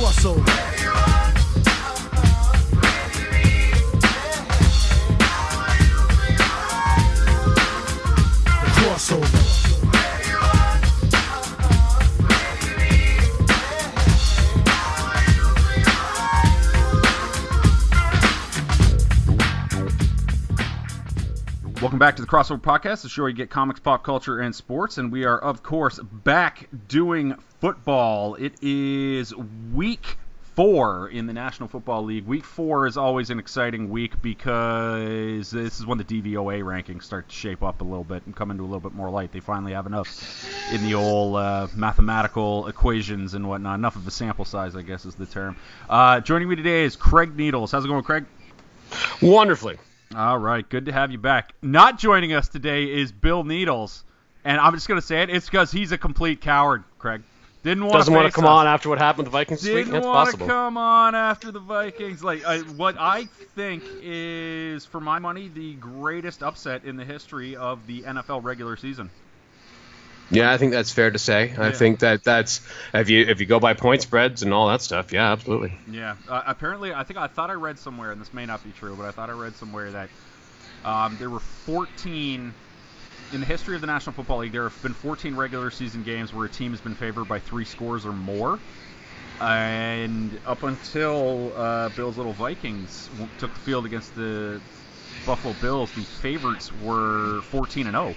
crossover. Back to the Crossover Podcast, the show where you get comics, pop culture, and sports. And we are, of course, back doing football. It is week four in the National Football League. Week four is always an exciting week because this is when the DVOA rankings start to shape up a little bit and come into a little bit more light. They finally have enough in the old uh, mathematical equations and whatnot. Enough of a sample size, I guess, is the term. Uh, joining me today is Craig Needles. How's it going, Craig? Wonderfully. All right, good to have you back. Not joining us today is Bill Needles, and I'm just gonna say it. It's because he's a complete coward, Craig. Didn't want Doesn't to want to come on after what happened to the Vikings. Didn't That's want possible. to come on after the Vikings. Like I, what I think is, for my money, the greatest upset in the history of the NFL regular season. Yeah, I think that's fair to say. I Yeah. think that that's if you if you go by point spreads and all that stuff. Yeah, absolutely. Yeah. Uh, apparently, I think I thought I read somewhere, and this may not be true, but I thought I read somewhere that um, there were 14 in the history of the National Football League. There have been 14 regular season games where a team has been favored by three scores or more. And up until uh, Bill's little Vikings took the field against the Buffalo Bills, the favorites were 14 and 0.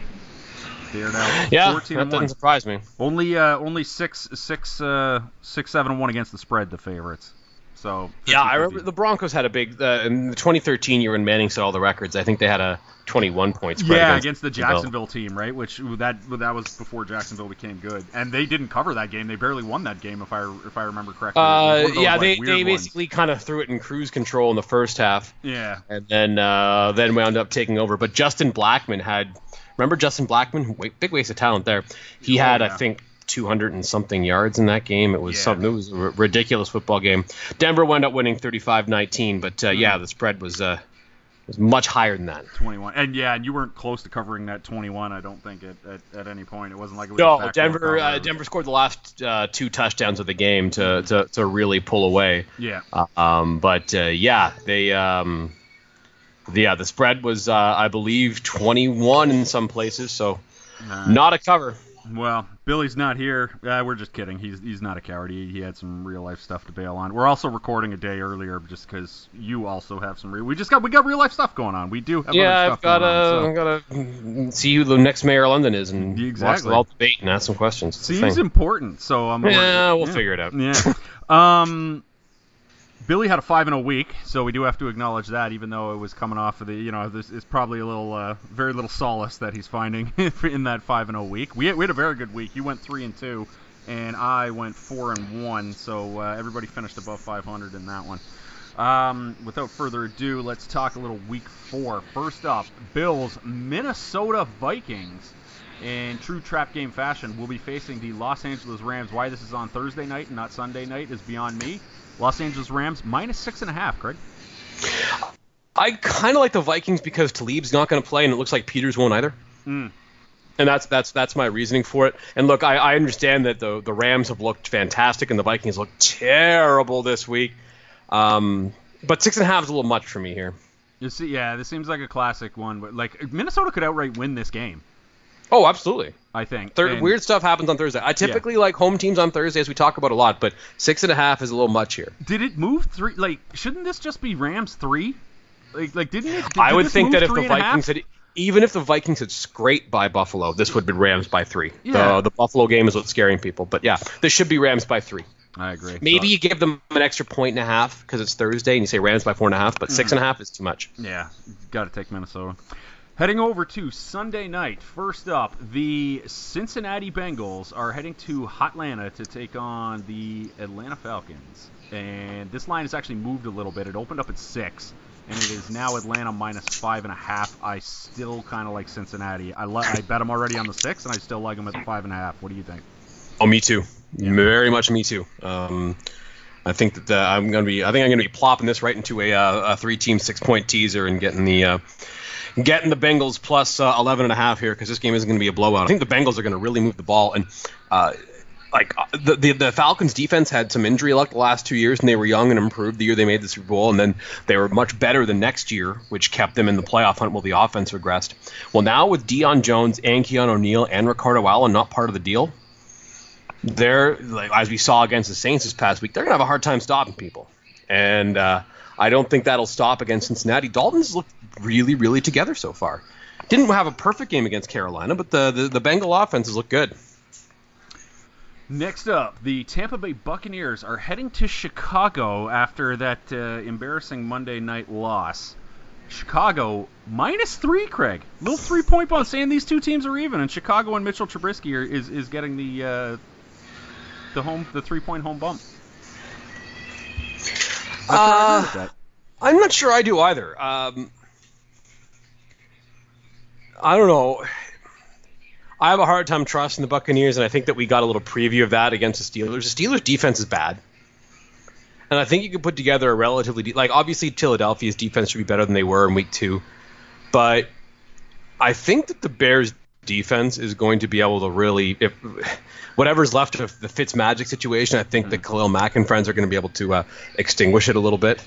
They are now Yeah, 14 that doesn't surprise me. Only uh, only six six uh, six seven one against the spread. The favorites. So Yeah, I 50-50. remember the Broncos had a big uh, in the 2013 year when Manning set all the records. I think they had a 21 point spread. Yeah, against, against the. Jacksonville team, right? Which that that was before Jacksonville became good, and they didn't cover that game. They barely won that game, if I if I remember correctly. Uh, those, yeah, like, they, they ones. basically kind of threw it in cruise control in the first half, Yeah, and then uh, then wound up taking over. But Justin Blackmon had remember Justin Blackmon, big waste of talent there. He Oh, had yeah. I think 200 and something yards in that game. It was Yeah. something. It was a r- ridiculous football game. Denver wound up winning 35-19, but uh, Hmm. yeah, the spread was uh, was much higher than that. twenty one, and yeah, and you weren't close to covering that twenty one. I don't think at, at, at any point. It wasn't like it was No, Denver. Uh. Denver scored the last uh, two touchdowns of the game to, to, to really pull away. Yeah, Uh, um, but uh, yeah, they. Um, yeah, the spread was, uh, I believe, 21 in some places, so Nah. not a cover. Well, Billy's not here. Uh, we're just kidding. He's he's not a coward. He, he had some real life stuff to bail on. We're also recording a day earlier just because you also have some real. We just got we got real life stuff going on. We do have Yeah, other I've stuff got to on. got to see who the next mayor of London is and watch Exactly. the all debate and ask some questions. It's So seems important. So I'm. Yeah, we'll figure it out. Yeah. um, Billy had a five in a week, so we do have to acknowledge that, even though it was coming off of the, you know, this is probably a little, uh, very little solace that he's finding in that five in a week. We had, we had a very good week. You went three and two, and I went four and one. So uh, everybody finished above 500 in that one. Um, without further ado, let's talk a little week four. First up, Bills, Minnesota Vikings. In true trap game fashion, we'll be facing the Los Angeles Rams. Why this is on Thursday night and not Sunday night is beyond me. Los Angeles Rams minus six and a half, Craig. I kind of like the Vikings because Talib's not going to play, and it looks like Peters won't either. Mm. And that's that's that's my reasoning for it. And look, I, I understand that the the Rams have looked fantastic and the Vikings look terrible this week. Um, but six and a half is a little much for me here. You see, yeah, this seems like a classic one, but like Minnesota could outright win this game. Oh, absolutely. I think. Thir- And- weird stuff happens on Thursday. I typically like home teams on Thursdays. We talk about a lot, but six and a half is a little much here. Did it move three? Like, shouldn't this just be Rams three? Like, like didn't it? Did, I would think that if the and a half? Vikings had, even if the Vikings had scraped by Buffalo, this would be Rams by three. Yeah. The, the Buffalo game is what's scaring people. But yeah, this should be Rams by three. I agree. Maybe So- you give them an extra point and a half because it's Thursday and you say Rams by four and a half, but six Mm-hmm. and a half is too much. Yeah, got to take Minnesota. Heading over to Sunday night. First up, the Cincinnati Bengals are heading to Hotlanta to take on the Atlanta Falcons. And this line has actually moved a little bit. It opened up at six, and it is now Atlanta minus five and a half. I still kind of like Cincinnati. I, li- I bet them already on the six, and I still like them at the five and a half. What do you think? Oh, me too. Very much me too. Um, I think that uh, I'm gonna be. I think I'm gonna be plopping this right into a, uh, a three-team six-point teaser and getting the uh, getting the Bengals plus uh, 11 and a half here because this game isn't gonna be a blowout. I think the Bengals are gonna really move the ball and. Uh, like uh, the, the the Falcons defense had some injury luck the last two years, and they were young and improved the year they made the Super Bowl, and then they were much better the next year, which kept them in the playoff hunt while the offense regressed. Well, now with Deion Jones and Keanu Neal and Ricardo Allen not part of the deal, they're like as we saw against the Saints this past week, they're gonna have a hard time stopping people, and uh, I don't think that'll stop against Cincinnati. Dalton's looked really, really together so far. Didn't have a perfect game against Carolina, but the the, the Bengal offenses look good. Next up, the Tampa Bay Buccaneers are heading to Chicago after that uh, embarrassing Monday night loss. Chicago minus three, Craig. Little three point bump saying these two teams are even, and Chicago and Mitchell Trubisky are, is is getting the uh, the home the three point home bump. Not sure I agree with that. I'm not sure I do either. Um, I don't know. I have a hard time trusting the Buccaneers, and I think that we got a little preview of that against the Steelers. The Steelers' defense is bad, and I think you could put together a relatively de- like obviously Philadelphia's defense should be better than they were in Week Two, but I think that the Bears' defense is going to be able to really if whatever's left of the Fitz Magic situation. I think that Khalil Mack and friends are going to be able to uh, extinguish it a little bit.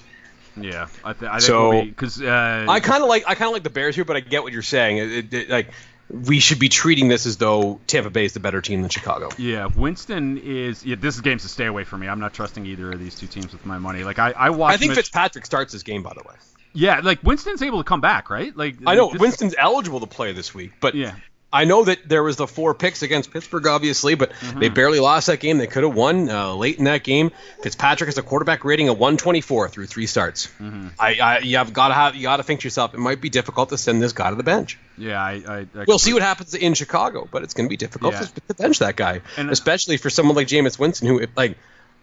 Yeah, I, th- I think So, because uh, I kind of like I kind of like the Bears here, but I get what you're saying. It, it, it- like we should be treating this as though Tampa Bay is the better team than Chicago. Yeah, Winston is. Yeah, this is games to stay away from me. I'm not trusting either of these two teams with my money. Like I, I watched. I think Mitch- Fitzpatrick starts this game, by the way. Yeah, like Winston's able to come back, right? Like I know this- Winston's eligible to play this week, but Yeah. I know that there was the four picks against Pittsburgh, obviously, but Mm-hmm. they barely lost that game. They could have won uh, late in that game. Fitzpatrick has a quarterback rating of 124 through three starts. Mm-hmm. I, I you have got to have you got to think to yourself, it might be difficult to send this guy to the bench. Yeah, I. I, I We'll see what happens in Chicago, but it's going to be difficult Yeah. to, to bench that guy, And- especially for someone like Jameis Winston, who like.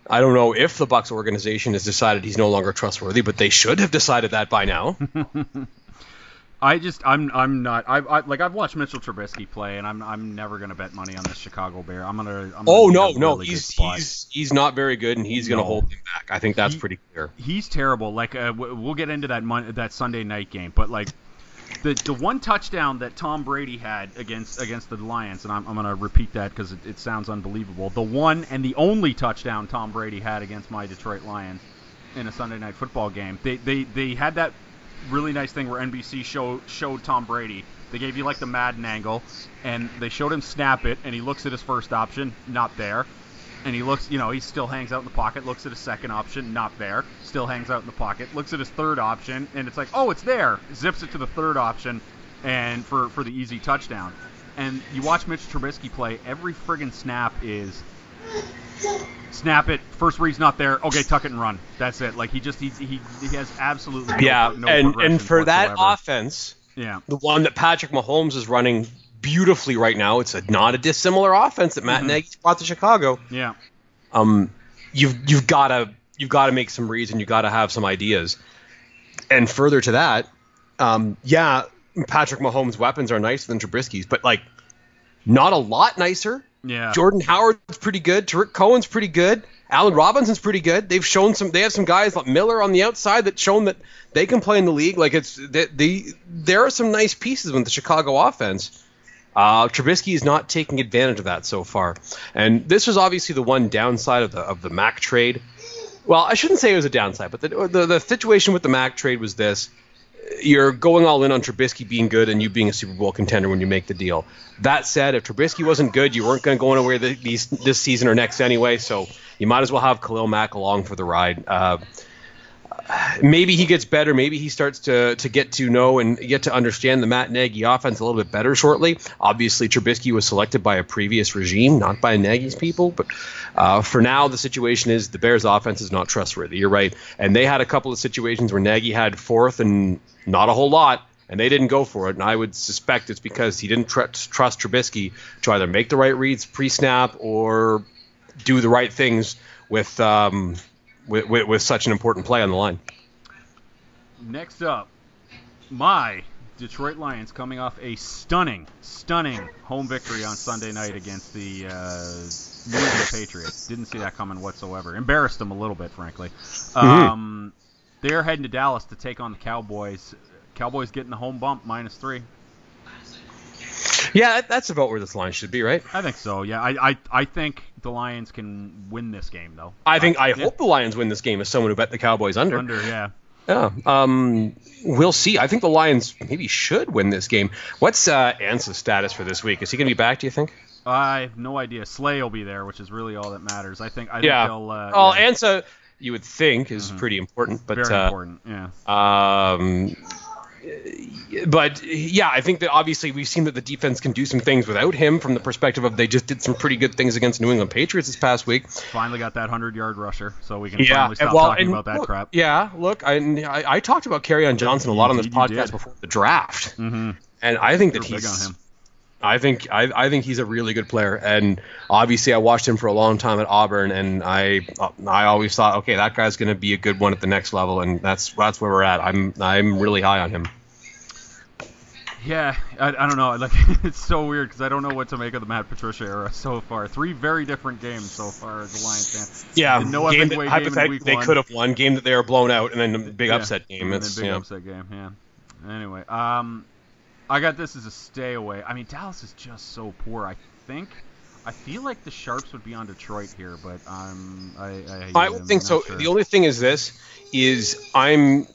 I don't know if the Bucks organization has decided he's no longer trustworthy, but they should have decided that by now. I just I'm I'm not I, I like I've watched Mitchell Trubisky play and I'm I'm never gonna bet money on this Chicago Bear. I'm gonna. I'm gonna Oh no, no, really he's he's he's not very good, and he's going to hold him back. I think that's He- pretty clear. he's terrible. Like uh, we'll get into that mon- that Sunday night game, but like the the one touchdown that Tom Brady had against against the Lions, and I'm, I'm gonna repeat that because it, it sounds unbelievable. The one and the only touchdown Tom Brady had against my Detroit Lions in a Sunday night football game. They they they had that really nice thing where NBC show showed Tom Brady. They gave you like the Madden angle, and they showed him snap it, and he looks at his first option, not there. And he looks, you know, he still hangs out in the pocket, looks at his second option, not there, still hangs out in the pocket, looks at his third option, and it's like, oh, it's there. Zips it to the third option, and for for the easy touchdown. And you watch Mitch Trubisky play, every friggin' snap is snap it. First read's not there. Okay, tuck it and run. That's it. Like he just he he, he has absolutely no, yeah, no and and for that offense, yeah. the one that Patrick Mahomes is running beautifully right now, it's a not a dissimilar offense that Matt Mhm. Nagy brought to Chicago. Yeah. Um, you've you've got to you've got to make some reads and you got to have some ideas. And further to that, um, yeah, Patrick Mahomes' weapons are nicer than Trubisky's, but like not a lot nicer. Yeah. Jordan Howard's pretty good. Tarik Cohen's pretty good. Allen Robinson's pretty good. They've shown some. They have some guys like Miller on the outside that shown that they can play in the league. Like it's they, there are some nice pieces with the Chicago offense. Uh, Trubisky is not taking advantage of that so far, and this was obviously the one downside of the of the Mack trade. Well, I shouldn't say it was a downside, but the the, the situation with the Mack trade was this: you're going all in on Trubisky being good and you being a Super Bowl contender when you make the deal. That said, if Trubisky wasn't good, you weren't going to go anywhere th- these, this season or next anyway. So you might as well have Khalil Mack along for the ride. Uh, maybe he gets better. Maybe he starts to to get to know and get to understand the Matt Nagy offense a little bit better shortly. Obviously, Trubisky was selected by a previous regime, not by Nagy's people. But uh, for now, the situation is the Bears' offense is not trustworthy. You're right, and they had a couple of situations where Nagy had fourth and not a whole lot. And they didn't go for it, and I would suspect it's because he didn't tr- trust Trubisky to either make the right reads pre-snap or do the right things with um, with, with, with such an important play on the line. Next up, my Detroit Lions coming off a stunning, stunning home victory on Sunday night against the uh, New England Patriots. Didn't see that coming whatsoever. Embarrassed them a little bit, frankly. Um, they're heading to Dallas to take on the Cowboys. Cowboys getting the home bump minus three. Yeah, that's about where this line should be, right? I think so. Yeah, I, I I think the Lions can win this game though. I think I Yeah. hope the Lions win this game as someone who bet the Cowboys under. Under, yeah. Yeah. Um, we'll see. I think the Lions maybe should win this game. What's uh, Ansah's status for this week? Is he going to be back? Do you think? I have no idea. Slay will be there, which is really all that matters. I think. I think Yeah. they'll. Uh, Oh, yeah, Ansah, you would think is pretty important, but very uh, important. Yeah. Um, but yeah, I think that obviously we've seen that the defense can do some things without him from the perspective of they just did some pretty good things against New England Patriots this past week. Finally got that hundred yard rusher, so we can Yeah, finally stop well, talking about that look, crap. Yeah, look, I, I I talked about Kerryon Johnson a lot on this podcast did. before the draft, Mm-hmm. and I think that You're he's. I think I, I think he's a really good player, and obviously I watched him for a long time at Auburn, and I I always thought, okay, that guy's going to be a good one at the next level, and that's that's where we're at. I'm I'm really high on him. Yeah, I, I don't know. Like it's so weird because I don't know what to make of the Matt Patricia era so far. Three very different games so far as a Lions fan. Yeah, no game that, hypothetically they could have won. Game that they were blown out, and then the big Yeah, upset game. and then It's big yeah. upset game. Yeah. Anyway, um, I got this as a stay away. I mean, Dallas is just so poor. I think. I feel like the Sharps would be on Detroit here, but um, I I, I would think so. sure. The only thing is this: is I'm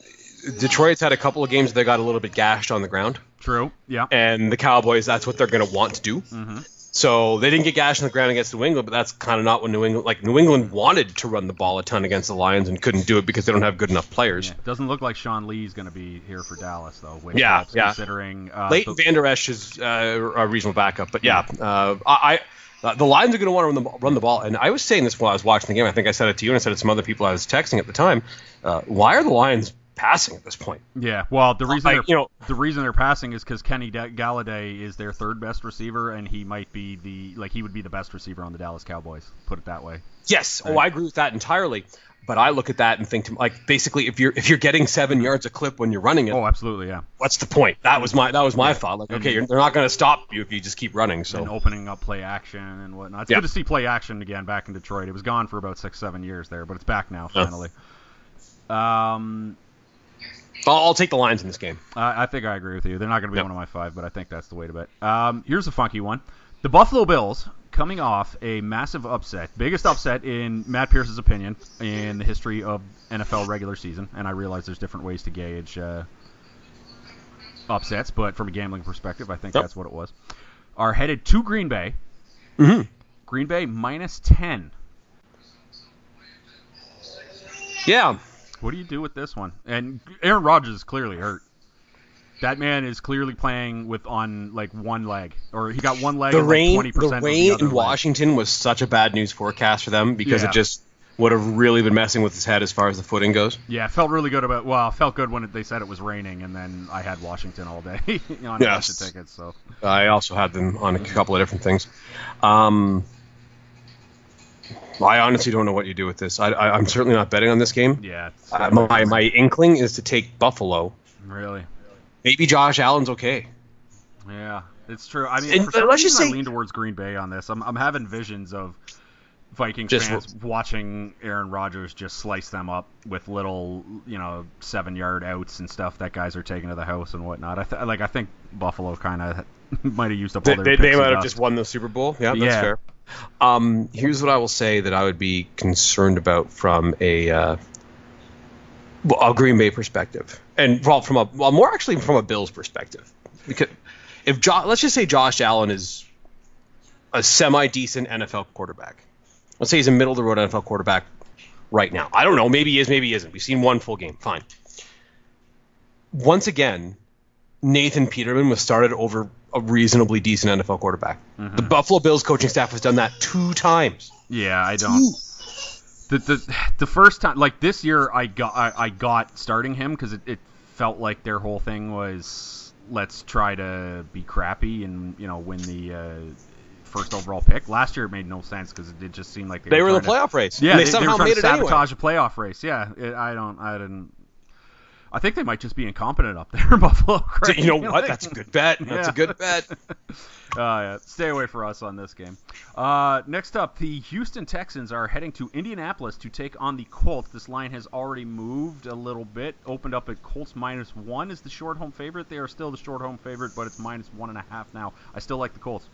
Detroit's had a couple of games they got a little bit gashed on the ground, True. Yeah. and the Cowboys that's what they're going to want to do. Mhm. So they didn't get gashed on the ground against New England, but that's kind of not what New England like. New England wanted to run the ball a ton against the Lions and couldn't do it because they don't have good enough players. Yeah. Doesn't look like Sean Lee's going to be here for Dallas though. Yeah, yeah. Considering uh, Leighton the- Vander Esch is uh, a reasonable backup, but yeah, uh, I. Uh, the Lions are going to want to run the, run the ball, and I was saying this while I was watching the game. I think I said it to you, and I said it to some other people I was texting at the time. Uh, why are the Lions passing at this point? Yeah, well, the reason they're you know- the reason they're passing is because Kenny Golladay is their third best receiver, and he might be the like he would be the best receiver on the Dallas Cowboys. Put it that way. Yes, oh, I agree with that entirely. But I look at that and think, to, like, basically, if you're if you're getting seven yards a clip when you're running it, Oh, absolutely, yeah. what's the point? That was my that was my thought. Like, And- okay, you're, they're not going to stop you if you just keep running. So and opening up play action and whatnot. It's Yeah. good to see play action again back in Detroit. It was gone for about six, seven years there, but it's back now Yeah. finally. Um, I'll, I'll take the Lions in this game. I, I think I agree with you. They're not going to be Yep. one of my five, but I think that's the way to bet. Um, here's a funky one: the Buffalo Bills coming off a massive upset, biggest upset in Matt Pierce's opinion in the history of NFL regular season. And I realize there's different ways to gauge uh, upsets, but from a gambling perspective, I think Yep. that's what it was. Are headed to Green Bay. Mm-hmm. Green Bay minus ten. Yeah, What do you do with this one? And Aaron Rodgers is clearly hurt. That man is clearly playing with on like one leg, or he got one leg. the rain like 20% the rain other in leg. Washington was such a bad news forecast for them because Yeah. it just would have really been messing with his head as far as the footing goes. Yeah, felt really good about. Well, felt good when it, they said it was raining, and then I had Washington all day on a bunch Yes. of tickets. So I also had them on a couple of different things. Um, I honestly don't know what you do with this. I, I, I'm certainly not betting on this game. yeah, Uh, my, my inkling is to take Buffalo. really, Maybe Josh Allen's okay. yeah, it's true. I mean, And- for some let's just reason I say- lean towards Green Bay on this. I'm, I'm having visions of Vikings Just fans watching Aaron Rodgers just slice them up with little, you know, seven yard outs and stuff that guys are taking to the house and whatnot. I th- like I think Buffalo kind of might have used up all their they, they might have just won the Super Bowl. Yeah, that's Yeah. fair. Um, here's what I will say that I would be concerned about from a uh, a Green Bay perspective, and well, from a well, more actually from a Bills perspective, because if jo- let's just say Josh Allen is a semi decent NFL quarterback, let's say he's a middle of the road NFL quarterback right now. I don't know, maybe he is, maybe he isn't. We've seen one full game, fine. Once again, Nathan Peterman was started over a reasonably decent NFL quarterback. The Buffalo Bills coaching staff has done that two times. Yeah, I don't. The, the the first time, like this year, I got I, I got starting him because it, it felt like their whole thing was let's try to be crappy and you know win the uh, first overall pick. Last year it made no sense because it, just seemed like they, They were in the trying to- playoff race. Yeah, they, they, somehow were made it anyway. sabotage a playoff race. Yeah, it, I don't, I didn't. I think they might just be incompetent up there in Buffalo. Craig. You know what? That's a good bet. That's Yeah. a good bet. Uh, yeah. Stay away for us on this game. Uh, next up, the Houston Texans are heading to Indianapolis to take on the Colts. This line has already moved a little bit. Opened up at Colts minus one is the short home favorite. They are still the short home favorite, but it's minus one and a half now. I still like the Colts.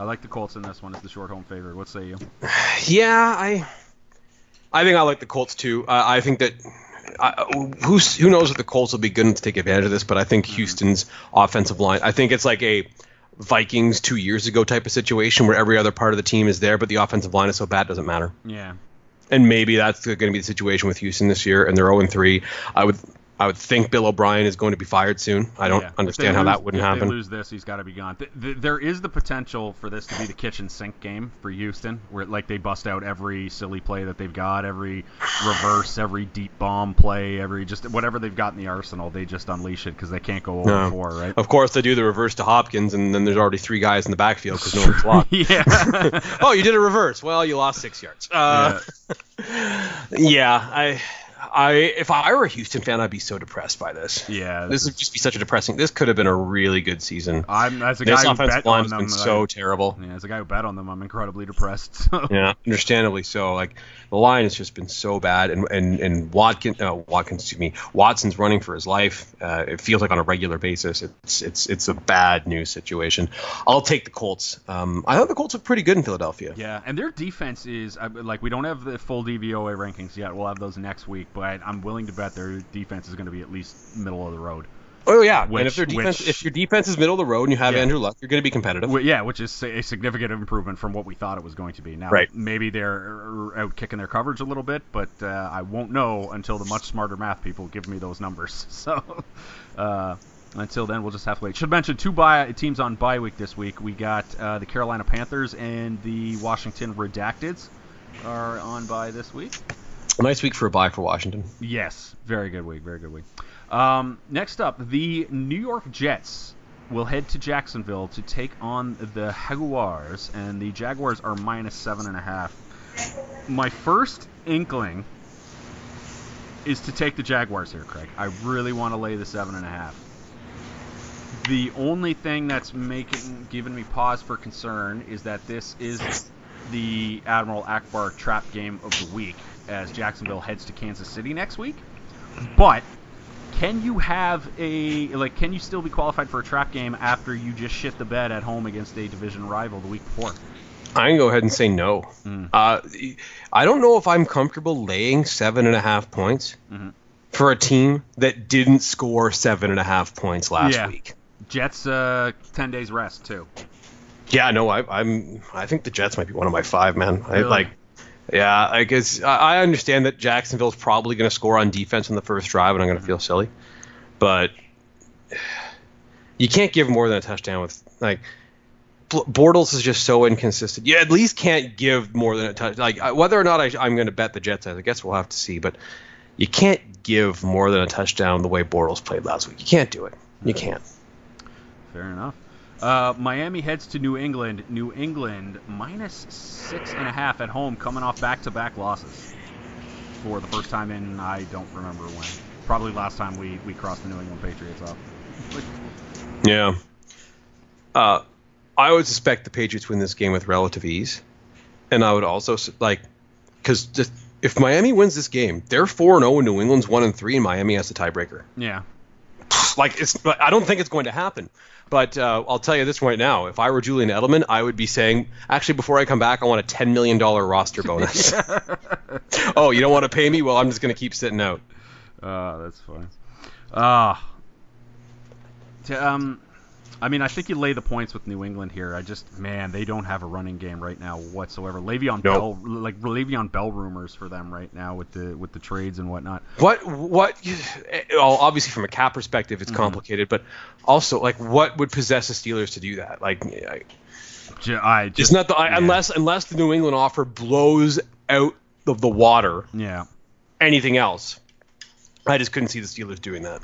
I like the Colts in this one as the short home favorite. What say you? Yeah, I, I think I like the Colts too. Uh, I think that. I, who knows if the Colts will be good enough to take advantage of this, but I think mm-hmm. Houston's offensive line. I think it's like a Vikings two years ago type of situation where every other part of the team is there, but the offensive line is so bad it doesn't matter. Yeah. And maybe that's going to be the situation with Houston this year, and they're 0 3. I would I would think Bill O'Brien is going to be fired soon. I don't Yeah. Understand how lose- that wouldn't if happen. They lose this, he's got to be gone. Th- th- there is the potential for this to be the kitchen sink game for Houston, where like they bust out every silly play that they've got, every reverse, every deep bomb play, every just whatever they've got in the arsenal. They just unleash it because they can't go over No. four, right? Of course, they do the reverse to Hopkins, and then there's already three guys in the backfield because no one's blocked. yeah. oh, you did a reverse. Well, you lost six yards. Uh, yeah, I, I, if I were a Houston fan, I'd be so depressed by this. yeah. This would just be such a depressing. This could have been a really good season. I'm as a This guy who bet line on has them. been so I- terrible. yeah, as a guy who bet on them, I'm incredibly depressed. So. Yeah, understandably so. Like the line has just been so bad, and and and Watkins, uh, Watkins, excuse me, Watson's running for his life. Uh, it feels like on a regular basis. It's it's it's a bad news situation. I'll take the Colts. Um, I thought the Colts looked pretty good in Philadelphia. Yeah, and their defense is like we don't have the full DVOA rankings yet. We'll have those next week, but I'm willing to bet their defense is going to be at least middle of the road. Oh yeah, Which- and if their defense, which- if your defense is middle of the road and you have Yeah. Andrew Luck, you're going to be competitive. Well, yeah, which is a significant improvement from what we thought it was going to be. Now, Right. maybe they're out kicking their coverage a little bit, but uh, I won't know until the much smarter math people give me those numbers. So, uh, until then, we'll just have to wait. Should mention two bye teams on bye week this week. We got uh, the Carolina Panthers and the Washington Redacteds are on bye this week. A nice week for a bye for Washington. Yes, very good week, very good week. Um, next up, the New York Jets will head to Jacksonville to take on the Jaguars, and the Jaguars are minus seven and a half. My first inkling is to take the Jaguars here, Craig. I really want to lay the seven and a half. The only thing that's making giving me pause for concern is that this is the Admiral Ackbar trap game of the week as Jacksonville heads to Kansas City next week. But can you have a like can you still be qualified for a trap game after you just shit the bed at home against a division rival the week before? I can go ahead and say no. Mm. Uh, I don't know if I'm comfortable laying seven and a half points Mhm. for a team that didn't score seven and a half points last Yeah. week. Jets uh 10 days rest too. Yeah, no, I, I'm. I think the Jets might be one of my five, man. I like. Yeah, I guess I understand that Jacksonville's probably going to score on defense in the first drive, and I'm going to feel silly, but you can't give more than a touchdown with like. Bortles is just so inconsistent. You at least can't give more than a touch. Like whether or not I, I'm going to bet the Jets, I guess we'll have to see. But you can't give more than a touchdown the way Bortles played last week. You can't do it. You can't. Fair enough. Uh, Miami heads to New England. New England minus six and a half at home, coming off back-to-back losses for the first time in I don't remember when. Probably last time we, we crossed the New England Patriots off. Yeah. Uh, I would suspect the Patriots win this game with relative ease, and I would also like because if Miami wins this game, they're four and zero, and New England's one and three, and Miami has the tiebreaker. Yeah. Like it's, but I don't think it's going to happen. But uh, I'll tell you this right now: if I were Julian Edelman, I would be saying, actually, before I come back, I want a ten million dollar roster bonus. oh, you don't want to pay me? Well, I'm just going to keep sitting out. Uh, that's fine. Ah. um, I mean, I think you lay the points with New England here. I just, man, they don't have a running game right now whatsoever. Le'Veon No. Bell, like Le'Veon Bell rumors for them right now with the with the trades and whatnot. What what? Eh, well, obviously from a cap perspective, it's mm-hmm. complicated, but also like what would possess the Steelers to do that? Like, I, just, it's not the I yeah. unless unless the New England offer blows out of the water yeah. anything else. I just couldn't see the Steelers doing that.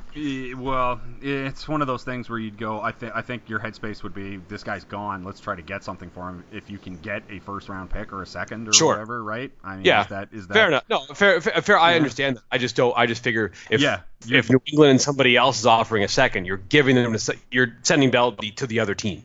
Well, it's one of those things where you'd go. I think I think your headspace would be, this guy's gone. Let's try to get something for him. If you can get a first round pick or a second or Sure. whatever, right? I mean, Yeah. is that is that Fair enough. No, fair, fair. fair I understand that. I just don't. I just figure if Yeah, if New England and somebody else is offering a second, you're giving them you're sending Bell to the other team.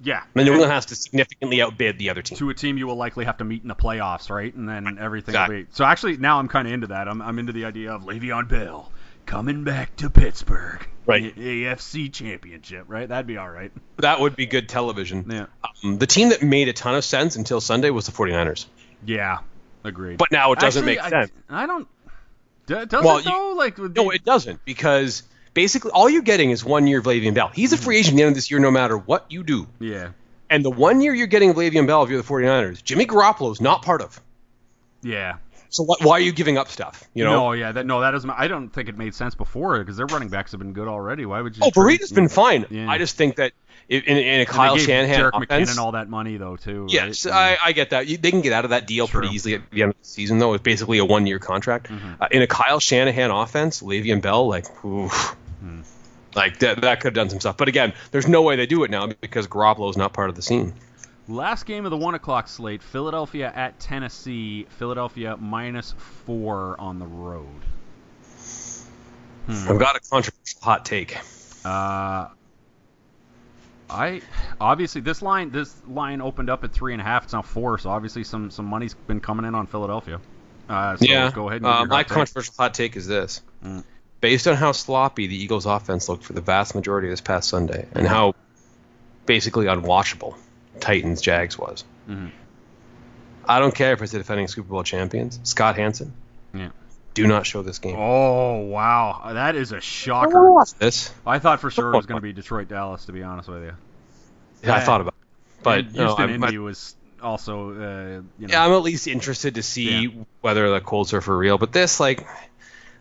Yeah. And New England has to significantly outbid the other team. to a team you will likely have to meet in the playoffs, right? And then everything Exactly. will be. So actually, now I'm kind of into that. I'm, I'm into the idea of Le'Veon Bell coming back to Pittsburgh, Right. AFC Championship, right? That'd be all right. That would be good television. Yeah. Um, the team that made a ton of sense until Sunday was the 49ers. Yeah, agreed. But now it doesn't Actually, make I, sense. I don't. Does Well, it you- like No, it doesn't because basically all you're getting is one year of Le'Veon Bell. He's a free agent at the end of this year no matter what you do. Yeah. And the one year you're getting of Le'Veon Bell if you're the 49ers, Jimmy Garoppolo's not part of. Yeah. So what, why are you giving up stuff? You know? No, yeah, that no, that doesn't. I don't think it made sense before because their running backs have been good already. Why would you? Oh, Breida's been fine. Yeah. I just think that in, in, in a Kyle Shanahan Jerick offense, McKinnon all that money though too. yes, And- I, I get that. You, they can get out of that deal pretty easily at the end of the season, though. It's basically a one-year contract. Mm-hmm. Uh, in a Kyle Shanahan offense, Le'Veon Bell, like, oof, Hmm. like that, that could have done some stuff. But again, there's no way they do it now because Garoppolo's not part of the scene. Last game of the one o'clock slate: Philadelphia at Tennessee. Philadelphia minus four on the road. Hmm. I've got a controversial hot take. Uh, I obviously this line this line opened up at three and a half. It's now four, so obviously some some money's been coming in on Philadelphia. Uh, so yeah, go ahead. And uh, my take. controversial hot take is this: Mm. Based on how sloppy the Eagles' offense looked for the vast majority of this past Sunday, Mm-hmm. and how basically unwatchable Titans Jags was. Mhm. I don't care if it's the defending Super Bowl champions, Scott Hanson. Yeah. Do not show this game. Oh wow, that is a shocker. watch this. I thought for sure it was going to be Detroit Dallas. To be honest with you, Yeah, I thought about, it. but And no, Houston I'm, Indy but- was also uh, you know yeah, I'm at least interested to see Yeah. whether the Colts are for real. But this, like,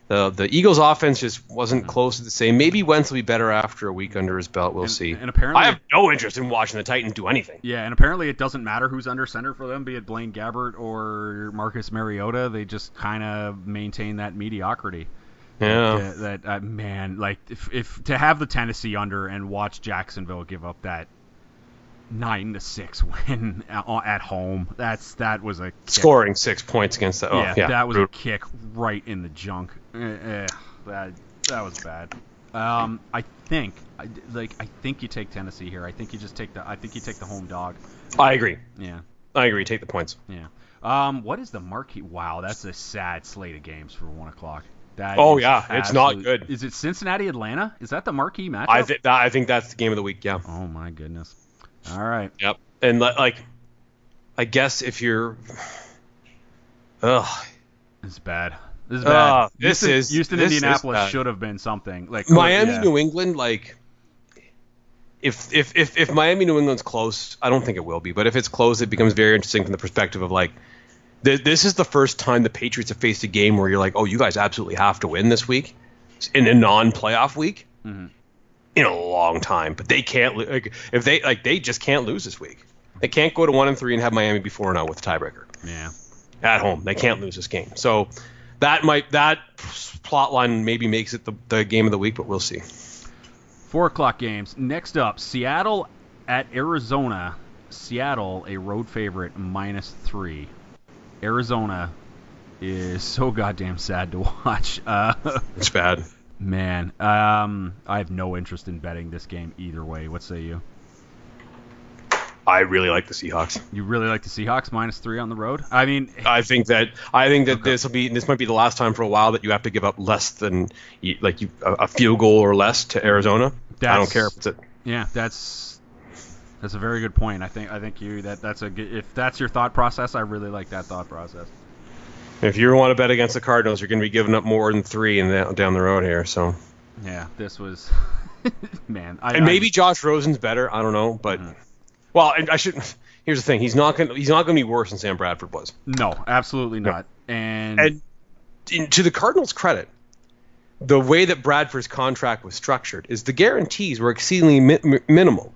the the Eagles' offense just wasn't close to the same. Maybe Wentz will be better after a week under his belt. We'll And- see. and apparently- I have no interest in watching the Titans do anything. Yeah, and apparently it doesn't matter who's under center for them, be it Blaine Gabbert or Marcus Mariota. They just kind of maintain that mediocrity. Yeah. Yeah, that uh, man, like if, if to have the Tennessee under and watch Jacksonville give up that nine to six win at, at home, that's that was a kick. Scoring six points against the. Oh, yeah, yeah, that was a kick right in the junk. Eh, eh, that that was bad. Um, I think, I, like, I think you take Tennessee here. I think you just take the. I think you take the home dog. I agree. Yeah. I agree. Take the points. Yeah. Um, what is the marquee? Wow, that's a sad slate of games for one o'clock. That Oh, yeah, it's not good. Is it Cincinnati Atlanta? Is that the marquee matchup? I that I think that's the game of the week. Yeah. oh my goodness. All right. Yep. And like, I guess if you're, ugh, This is bad. This is bad. this Houston, is- Houston, this Indianapolis bad. should have been something like Miami, yeah. New England, like. If, if, if, if Miami New England's close, I don't think it will be, but if it's close, it becomes very interesting from the perspective of like, th- this is the first time the Patriots have faced a game where you're like, oh, you guys absolutely have to win this week, in a non-playoff week, Mhm. In a long time. But they can't. Like, if they like, they just can't lose this week. They can't go to one and three and have Miami be four and zero with the tiebreaker Yeah. at home. They can't lose this game. So that might that plot line maybe makes it the, the game of the week, but we'll see. Four o'clock games. Next up, Seattle at Arizona. Seattle, a road favorite, minus three. Arizona is so goddamn sad to watch. Uh, It's bad. Man, um, I have no interest in betting this game either way. What say you? I really like the Seahawks. You really like the Seahawks minus three on the road? I mean, I think that I think that Okay. this will be this might be the last time for a while that you have to give up less than like you, a, a field goal or less to Arizona. I don't care if it's a, yeah, that's that's a very good point. I think I think you that that's a good, if that's your thought process, I really like that thought process. If you want to bet against the Cardinals, you're going to be giving up more than three in the, down the road here. So Yeah, this was man. I, and I- maybe Josh Rosen's better. I don't know, but Mm-hmm. well, and I should. Here's the thing: he's not going. to He's not going to be worse than Sam Bradford was. no, absolutely not. And, And in, to the Cardinals' credit, the way that Bradford's contract was structured is the guarantees were exceedingly mi- minimal.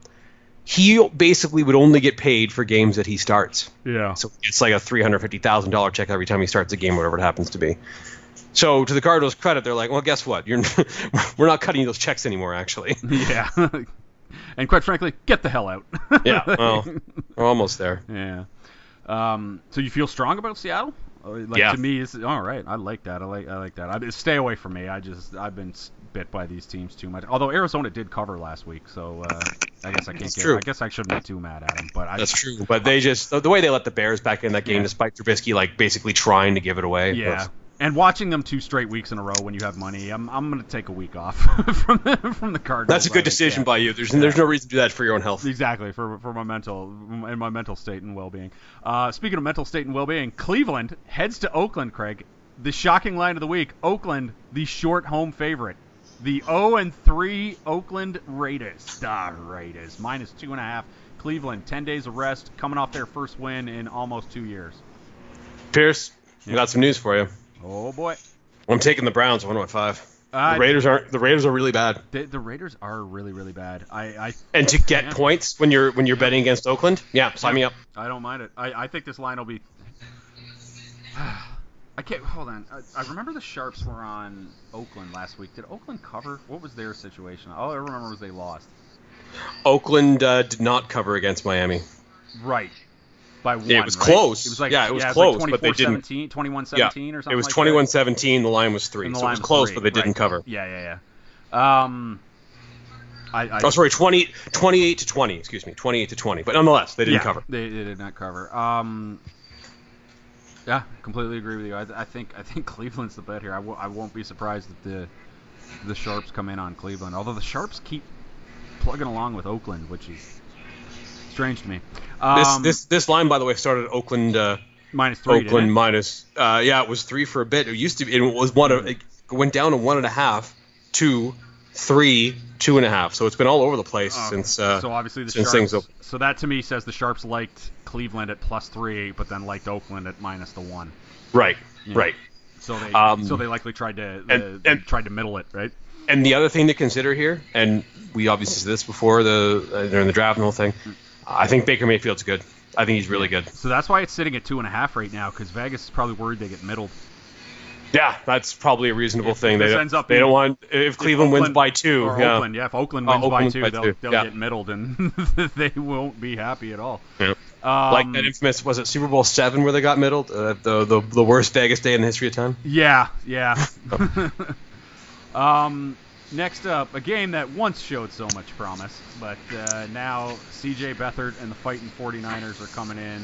He basically would only get paid for games that he starts. yeah, So it's like a three hundred fifty thousand dollar check every time he starts a game, whatever it happens to be. So to the Cardinals' credit, they're like, well, guess what? You're we're not cutting you those checks anymore, actually. Yeah. and quite frankly, get the hell out. yeah, well, we're almost there. Yeah. Um, so you feel strong about Seattle? Uh, Like Yeah. to me, it's all right. I like that. I like I like that. I, stay away from me. I just I've been bit by these teams too much. Although Arizona did cover last week, so uh, I guess I can't That's get. true. I guess I shouldn't be too mad at them. But I, That's true. But they just the, the way they let the Bears back in that game, Yeah. despite Trubisky like basically trying to give it away. Yeah. was- And watching them two straight weeks in a row when you have money, I'm, I'm gonna take a week off from the, from the Cardinals. That's a good decision yeah. by you. There's there's no reason to do that for your own health. Exactly for for my mental in my mental state and well-being. Uh, speaking of mental state and well-being, Cleveland heads to Oakland. Craig, the shocking line of the week: Oakland, the short home favorite. The 0 and 3 Oakland Raiders, the Raiders, minus two and a half. Cleveland, 10 days of rest, coming off their first win in almost two years. Pierce, I got some news for you. Oh boy, I'm taking the Browns. One point five. uh, The Raiders aren't. The Raiders are really bad. the, the Raiders are really really bad. I I, And to get Yeah. points when you're when you're betting against Oakland, yeah, sign me up. I don't mind it. I, I think this line will be. I can't. Hold on. I, I remember the Sharps were on Oakland last week. Did Oakland cover? What was their situation? All I remember was they lost. Oakland uh, did not cover against Miami. Right. By one. it was right? close. It was like Yeah, it was yeah, close, like but they didn't- 24-17, 21-17 Yeah, or something. it was like 21-17. The line was three, so it was close, three, but they didn't cover. Yeah, yeah, yeah. Um, I, I Oh, sorry, 20, 28 to 20. Excuse me, 28 to 20. But nonetheless, they didn't yeah, cover. They, they did not cover. Um, yeah, completely agree with you. I, I think I think Cleveland's the bet here. I w- I won't be surprised if the the Sharps come in on Cleveland. Although the Sharps keep plugging along with Oakland, which is strange to me. This Um, this this line, by the way, started at Oakland. Uh, minus three. Oakland minus. Uh, yeah, it was three for a bit. It used to be. It was one. Of, it went down to one and a half, two, three, two and a half. So it's been all over the place since. Uh, so obviously the since Sharps. things so that to me says the Sharps liked Cleveland at plus three, but then liked Oakland at minus the one. right, right. So they Um, so they likely tried to and- uh, and- tried to middle it, right? And the other thing to consider here, and we obviously said this before the uh, during the draft and the whole thing. I think Baker Mayfield's good. I think he's really good. So that's why it's sitting at two and a half right now, because Vegas is probably worried they get middled. Yeah, that's probably a reasonable If- thing. they don't, ends up they don't want if Cleveland wins by two. Or yeah. Oakland, yeah. If Oakland Oh, wins by Oakland two, by they'll, they'll yeah. get middled, and they won't be happy at all. Yeah. Um, like that infamous was it Super Bowl seven where they got middled? Uh, the, the the worst Vegas day in the history of time. Yeah, yeah. um, next up, a game that once showed so much promise, but uh, now CJ Beathard and the fighting 49ers are coming in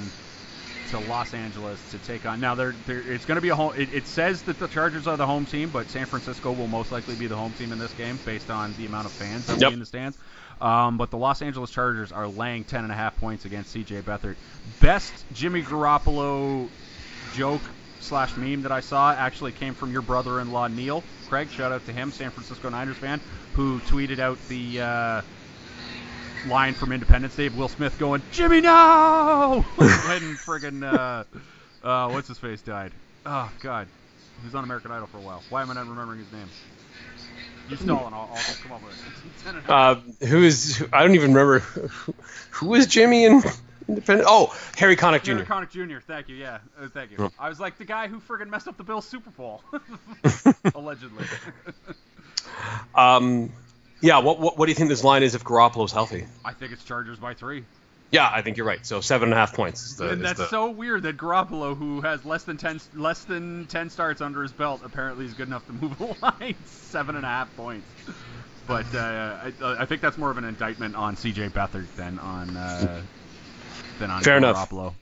to Los Angeles to take on. Now, they're, they're, it's going to be a home. It, it says that the Chargers are the home team, but San Francisco will most likely be the home team in this game based on the amount of fans that will Yep. be in the stands. Um, but the Los Angeles Chargers are laying 10.5 points against CJ Beathard. Best Jimmy Garoppolo joke slash meme that I saw actually came from your brother-in-law Neil Craig. Shout out to him, San Francisco Niners fan, who tweeted out the uh, line from Independence Day of Will Smith going Jimmy no when friggin' uh, uh, what's his face died. Oh God, he was on American Idol for a while. Why am I not remembering his name? You stalling? I'll, I'll come up with it. Uh, who is? I don't even remember. Who, who is Jimmy in Independent? Oh, Harry Connick Jr. Harry Connick Jr. Thank you. Yeah, uh, thank you. I was like the guy who friggin' messed up the Bills Super Bowl, allegedly. Um, yeah. What, what what do you think this line is if Garoppolo's healthy? I think it's Chargers by three. Yeah, I think you're right. So seven and a half points. Is the, and that's the- so weird that Garoppolo, who has less than ten less than ten starts under his belt, apparently is good enough to move a line. Seven and a half points. But uh, I, I think that's more of an indictment on C.J. Beathard than on uh, than on Fair enough. Garoppolo.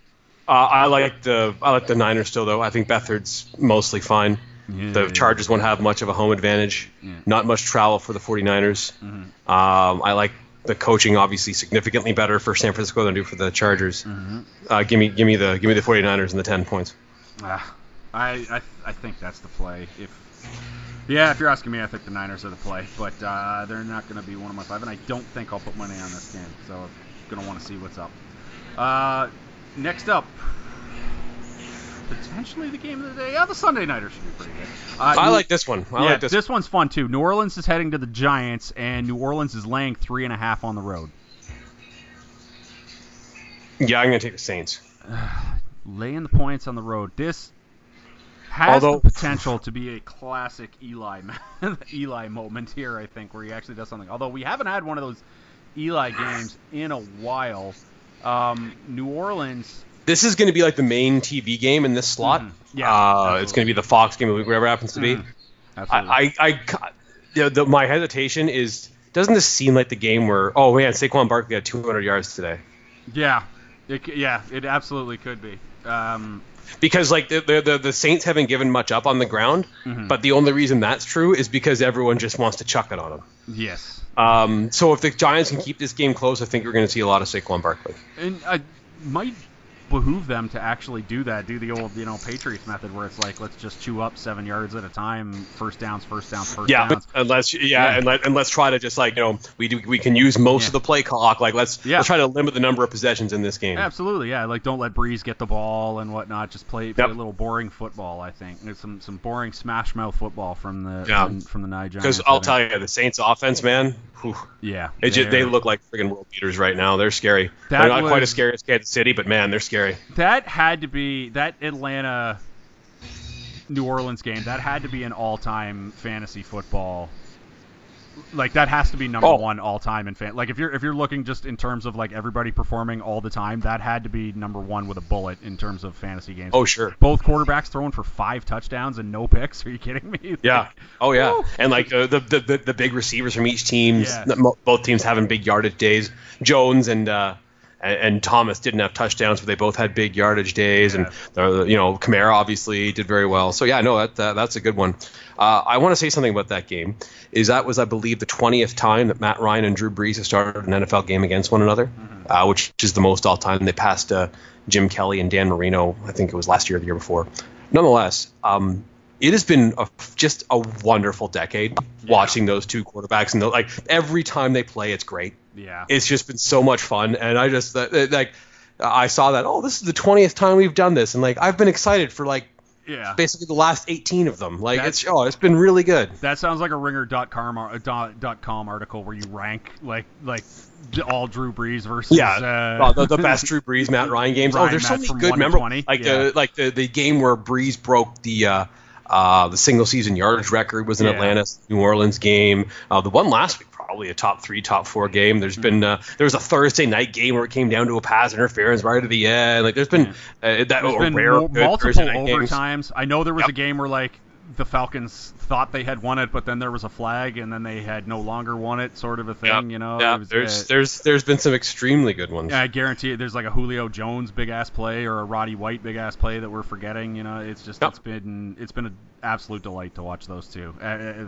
Uh, I like the I like the Niners still though. I think Beathard's mostly fine. The Chargers won't have much of a home advantage. Yeah. Not much travel for the 49ers. Mhm. Um, I like the coaching obviously significantly better for San Francisco than I do for the Chargers. Mhm. Uh, give me give me the give me the 49ers and the 10 points. Ah, I, I I think that's the play. If yeah, if you're asking me, I think the Niners are the play, but uh, they're not going to be one of my five, and I don't think I'll put money on this game. So I'm going to want to see what's up. Uh, next up, potentially the game of the day. Yeah, the Sunday Nighter should be pretty good. Uh, I New- like this one. I yeah, like this. this one's fun too. New Orleans is heading to the Giants, and New Orleans is laying three and a half on the road. Yeah, I'm gonna take the Saints. laying the points on the road. This has Although- the potential to be a classic Eli Eli moment here. I think where he actually does something. Although we haven't had one of those Eli games in a while. Um, New Orleans. This is going to be like the main TV game in this slot. Mhm. Yeah, uh, it's going to be the Fox game of the week, whatever it happens to be. Mhm. Absolutely. I, I, I you know, the, my hesitation is doesn't this seem like the game where oh man Saquon Barkley had 200 yards today yeah, it, yeah, it absolutely could be. Um, because like the the, the, the Saints haven't given much up on the ground, Mhm. but the only reason that's true is because everyone just wants to chuck it on them. yes, Um, so if the Giants can keep this game close, I think we're going to see a lot of Saquon Barkley. and I might behoove them to actually do that. Do the old, you know, Patriots method where it's like let's just chew up seven yards at a time, first downs, first downs, first Yeah, downs. unless yeah, Yeah. And, let, and let's try to just like you know we do we can use most Yeah. of the play clock. Like let's Yeah. let's try to limit the number of possessions in this game. Absolutely, yeah. Like don't let Brees get the ball and whatnot. Just play, play Yep. a little boring football. I think There's some some boring smash mouth football from the Yeah. from, from the Giants. Because I'll tell you, the Saints' offense, man, whew, yeah, They, just, they look like friggin' world beaters right now. They're scary. That They're not quite as scary as Kansas City, but man, they're scary. That had to be that Atlanta New Orleans game. That had to be an all time fantasy football. Like that has to be number Oh. one all time in fan. Like if you're if you're looking just in terms of like everybody performing all the time, that had to be number one with a bullet in terms of fantasy games. Oh sure. Both quarterbacks throwing for five touchdowns and no picks. Are you kidding me? Yeah. Oh yeah. Woo. And like uh, the, the the the big receivers from each team, both teams having big yardage days. Jones and uh, and, and Thomas didn't have touchdowns, but they both had big yardage days. And the, you know, Kamara obviously did very well. So yeah, no, that, that that's a good one. Uh, I want to say something about that game. Is that was I believe the twentieth time that Matt Ryan and Drew Brees have started an NFL game against one another, uh, which is the most all time. They passed uh, Jim Kelly and Dan Marino. I think it was last year or the year before. Nonetheless, um, it has been a, just a wonderful decade watching those two quarterbacks and the, like every time they play, it's great. Yeah. It's just been so much fun, and I just like I saw that oh this is the twentieth time we've done this, and like I've been excited for like yeah. basically the last eighteen of them. Like That's- it's oh it's been really good. That sounds like a ringer.com dot, dot com article where you rank like like all Drew Brees versus Yeah, uh, Oh, the, the best Drew Brees, Matt Ryan games. Ryan oh, there's so many good. 1 Remember, like Yeah. the like the, the game where Brees broke the uh, uh, the single season yardage record was in Yeah. Atlanta, New Orleans game. Uh, the one last week, probably a top three, top four game. There's been uh, there was a Thursday night game where it came down to a pass interference right at the end. Like there's been uh, that There's been rare mul- multiple night games. overtimes. I know there was Yep. a game where like the Falcons thought they had won it, but then there was a flag, and then they had no longer won it, sort of a thing. Yep. You know, Yeah, there's uh, there's there's been some extremely good ones. I guarantee it, there's like a Julio Jones big ass play or a Roddy White big ass play that we're forgetting. You know, it's just Yep. it's been it's been an absolute delight to watch those two. Uh, uh,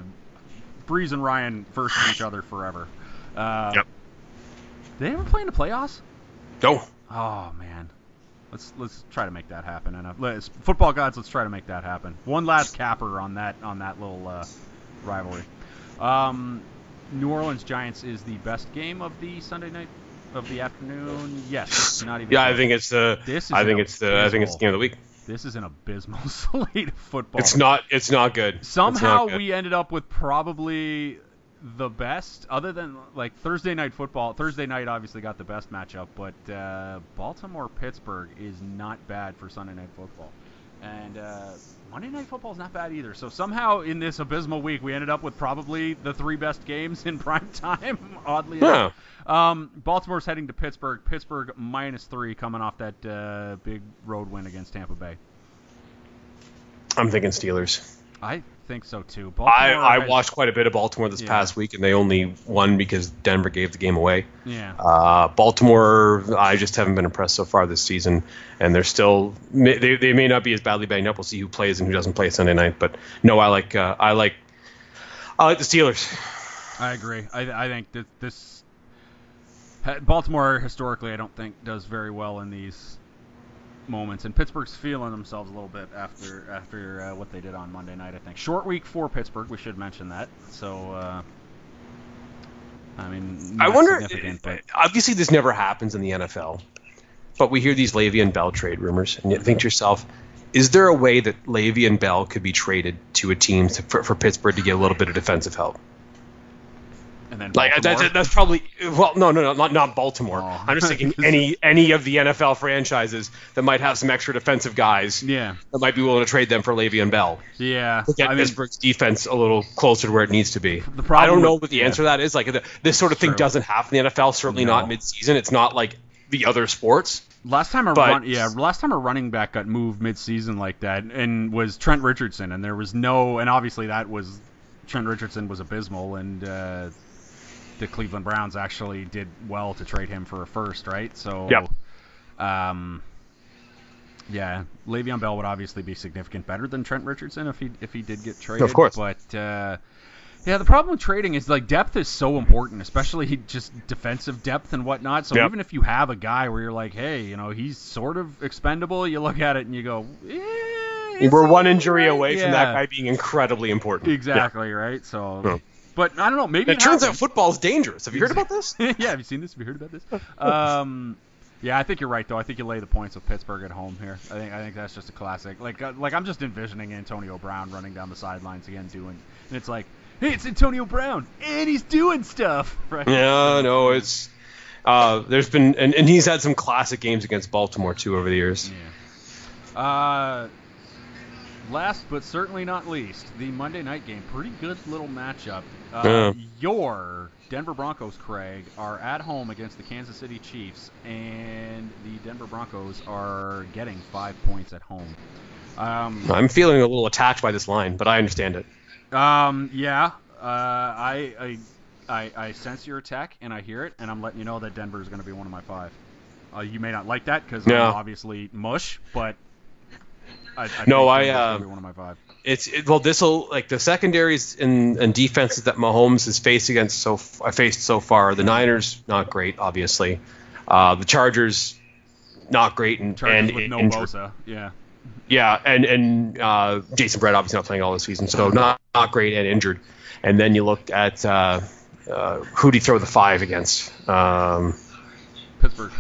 Brees and Ryan versus each other forever. Uh, Yep. Did they ever play in the playoffs? No, Oh man, let's let's try to make that happen. And uh, let's, football gods, let's try to make that happen. One last capper on that on that little uh, rivalry. Um, New Orleans Giants is the best game of the Sunday night of the afternoon. Yes, not even. yeah, I think it's the This is I think it's the I think it's the game of the week. This is an abysmal slate of football. It's not it's not good. It's not Somehow good. we ended up with probably the best, other than like Thursday night football. Thursday night obviously got the best matchup, but uh, Baltimore Pittsburgh is not bad for Sunday night football, and uh, Monday night football is not bad either. So somehow in this abysmal week, we ended up with probably the three best games in prime time. Oddly enough. Um, Baltimore's heading to Pittsburgh. Pittsburgh minus three, coming off that uh, big road win against Tampa Bay. I'm thinking Steelers. I think so too. I, I has- watched quite a bit of Baltimore this Yeah. past week, and they only won because Denver gave the game away. Yeah. Uh, Baltimore, I just haven't been impressed so far this season, and they're still they, they may not be as badly banged up. We'll see who plays and who doesn't play Sunday night. But no, I like uh, I like I like the Steelers. I agree. I, I think that this Baltimore historically, I don't think does very well in these moments, and Pittsburgh's feeling themselves a little bit after after uh, what they did on Monday night. I think short week for Pittsburgh. We should mention that. So, uh, I mean, I wonder. significant, but Obviously, this never happens in the NFL, but we hear these Le'Veon Bell trade rumors, and you think to yourself, is there a way that Le'Veon Bell could be traded to a team to, for, for Pittsburgh to get a little bit of defensive help? And then Like that's, that's probably well, no, no, no, not not Baltimore. Oh. I'm just thinking any any of the NFL franchises that might have some extra defensive guys yeah, that might be willing to trade them for Le'Veon Bell yeah. to get I mean, Pittsburgh's defense a little closer to where it needs to be. The problem I don't know what the yeah. answer to that is. Like the, this sort of thing True. doesn't happen in the NFL. Certainly not No. mid-season. It's not like the other sports. Last time a But- run, yeah, last time a running back got moved mid-season like that, and was Trent Richardson, and there was no, and obviously that was Trent Richardson was abysmal, and uh, the Cleveland Browns actually did well to trade him for a first, right? So, Yep. um, yeah, Le'Veon Bell would obviously be significant better than Trent Richardson if he if he did get traded. Of course. but. Uh, yeah, the problem with trading is like depth is so important, especially just defensive depth and whatnot. So Yep. even if you have a guy where you're like, hey, you know, he's sort of expendable, you look at it and you go, eh, We're one injury right? away from that guy being incredibly important. Exactly right. So, Yeah. But I don't know. Maybe It turns out happens. football's dangerous. Have you heard about this? yeah, have you seen this? Have you heard about this? Um, yeah, I think you're right though. I think you lay the points with Pittsburgh at home here. I think I think that's just a classic. Like uh, like I'm just envisioning Antonio Brown running down the sidelines again, doing, and it's like, hey, it's Antonio Brown, and he's doing stuff. Right? Yeah, no, it's uh, there's been and, and he's had some classic games against Baltimore too over the years. Yeah. Uh, last but certainly not least, the Monday night game. Pretty good little matchup. Uh, Yeah. Your Denver Broncos, Craig, are at home against the Kansas City Chiefs, and the Denver Broncos are getting five points at home. Um, I'm feeling a little attacked by this line, but I understand it. um, yeah. Uh, I, I, I, I sense your attack, and I hear it, and I'm letting you know that Denver is going to be one of my five. Uh, you may not like that because. I'm obviously mush, but I, I No, I, uh, one of my five. It's it, well, this will like the secondaries and, and defenses that Mahomes has faced against so I faced so far. The Niners not great, obviously. Uh, the Chargers not great and Chargers and with no injured. Bosa. Yeah. Yeah, and and uh, Jason Verrett obviously not playing all this season, so not not great and injured. And then you look at uh, uh, who do you throw the five against? Um, Pittsburgh.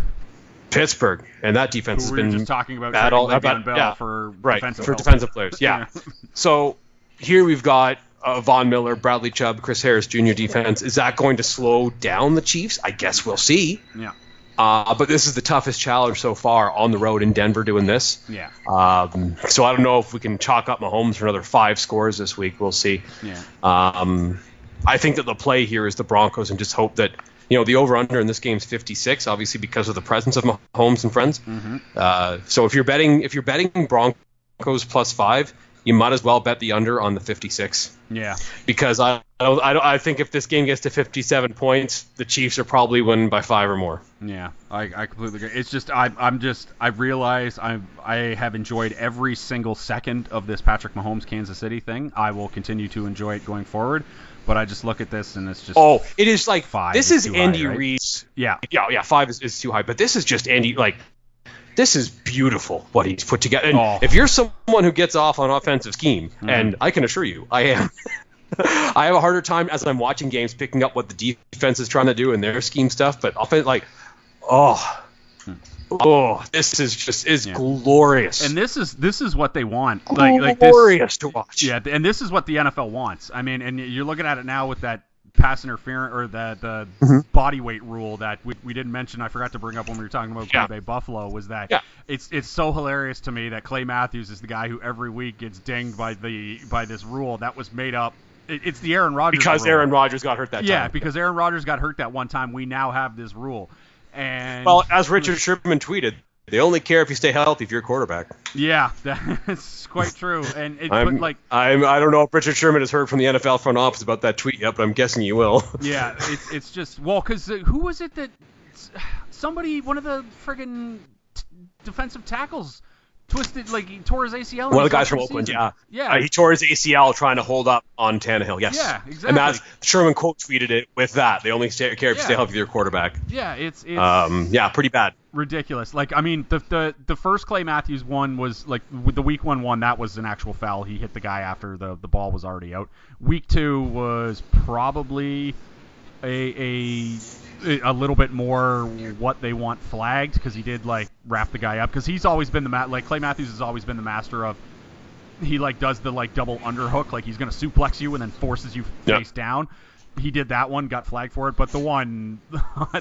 Pittsburgh, and that defense Who has been just talking about bad all- about- Bell yeah, for right defensive for help. defensive players. Yeah. so here we've got uh, Von Miller, Bradley Chubb, Chris Harris Jr. defense. Is that going to slow down the Chiefs? I guess we'll see. yeah. Uh, but this is the toughest challenge so far on the road in Denver doing this. Yeah. Um, so I don't know if we can chalk up Mahomes for another five scores this week. We'll see. Yeah. Um, I think that the play here is the Broncos and just hope that you know the over under in this game is 56, obviously because of the presence of Mahomes and friends. Mhm. Uh, so if you're betting if you're betting Broncos plus five, you might as well bet the under on the 56 Yeah. because I I, I, don't, I think if this game gets to 57 points, the Chiefs are probably winning by five or more. Yeah, I, I completely agree. It's just I, I'm just I realize I I have enjoyed every single second of this Patrick Mahomes Kansas City thing. I will continue to enjoy it going forward, but I just look at this and it's just Oh, it is like Five this is too high, Andy right? Reid's yeah yeah, yeah, five is, is too high, but this is just Andy. Like, this is beautiful what he's put together. And Oh. if you're someone who gets off on offensive scheme, Mm-hmm. and I can assure you, I am. I have a harder time as I'm watching games picking up what the defense is trying to do in their scheme stuff, but offense, like, oh, oh, this is just is. Yeah. glorious. and this is this is what they want. Like like this glorious to watch. Yeah, and this is what the NFL wants. I mean, and you're looking at it now with that pass interference or the the Mm-hmm. body weight rule that we, we didn't mention. I forgot to bring up when we were talking about Yeah. Green Bay Buffalo was that Yeah. it's it's so hilarious to me that Clay Matthews is the guy who every week gets dinged by the by this rule that was made up. It, it's the Aaron Rodgers because rule. Aaron Rodgers got hurt that yeah, time. Yeah, because Aaron Rodgers got hurt that one time. We now have this rule, and well, as Richard Sherman tweeted, they only care if you stay healthy if you're a quarterback. yeah, that's quite true. And it, I'm, like I'm, I don't know if Richard Sherman has heard from the NFL front office about that tweet yet, but I'm guessing you will. Yeah, it's it's just well, because uh, who was it that somebody one of the friggin' t- defensive tackles twisted like he tore his ACL. One of the guys from Oakland, season. yeah. Yeah. Uh, he tore his ACL trying to hold up on Tannehill, yes. Yeah, And that's, exactly. Sherman quote tweeted it with that. They only stay, care if you stay healthy with your quarterback. yeah, it's it's Um, yeah, pretty bad. ridiculous. Like I mean, the the the first Clay Matthews one was like with the week one one that was an actual foul. He hit the guy after the the ball was already out. Week two was probably a a a little bit more what they want flagged because he did like wrap the guy up because he's always been the ma- like Clay Matthews has always been the master of he like does the like double underhook like he's gonna suplex you and then forces you Yep. face down he did that one, got flagged for it, but the one,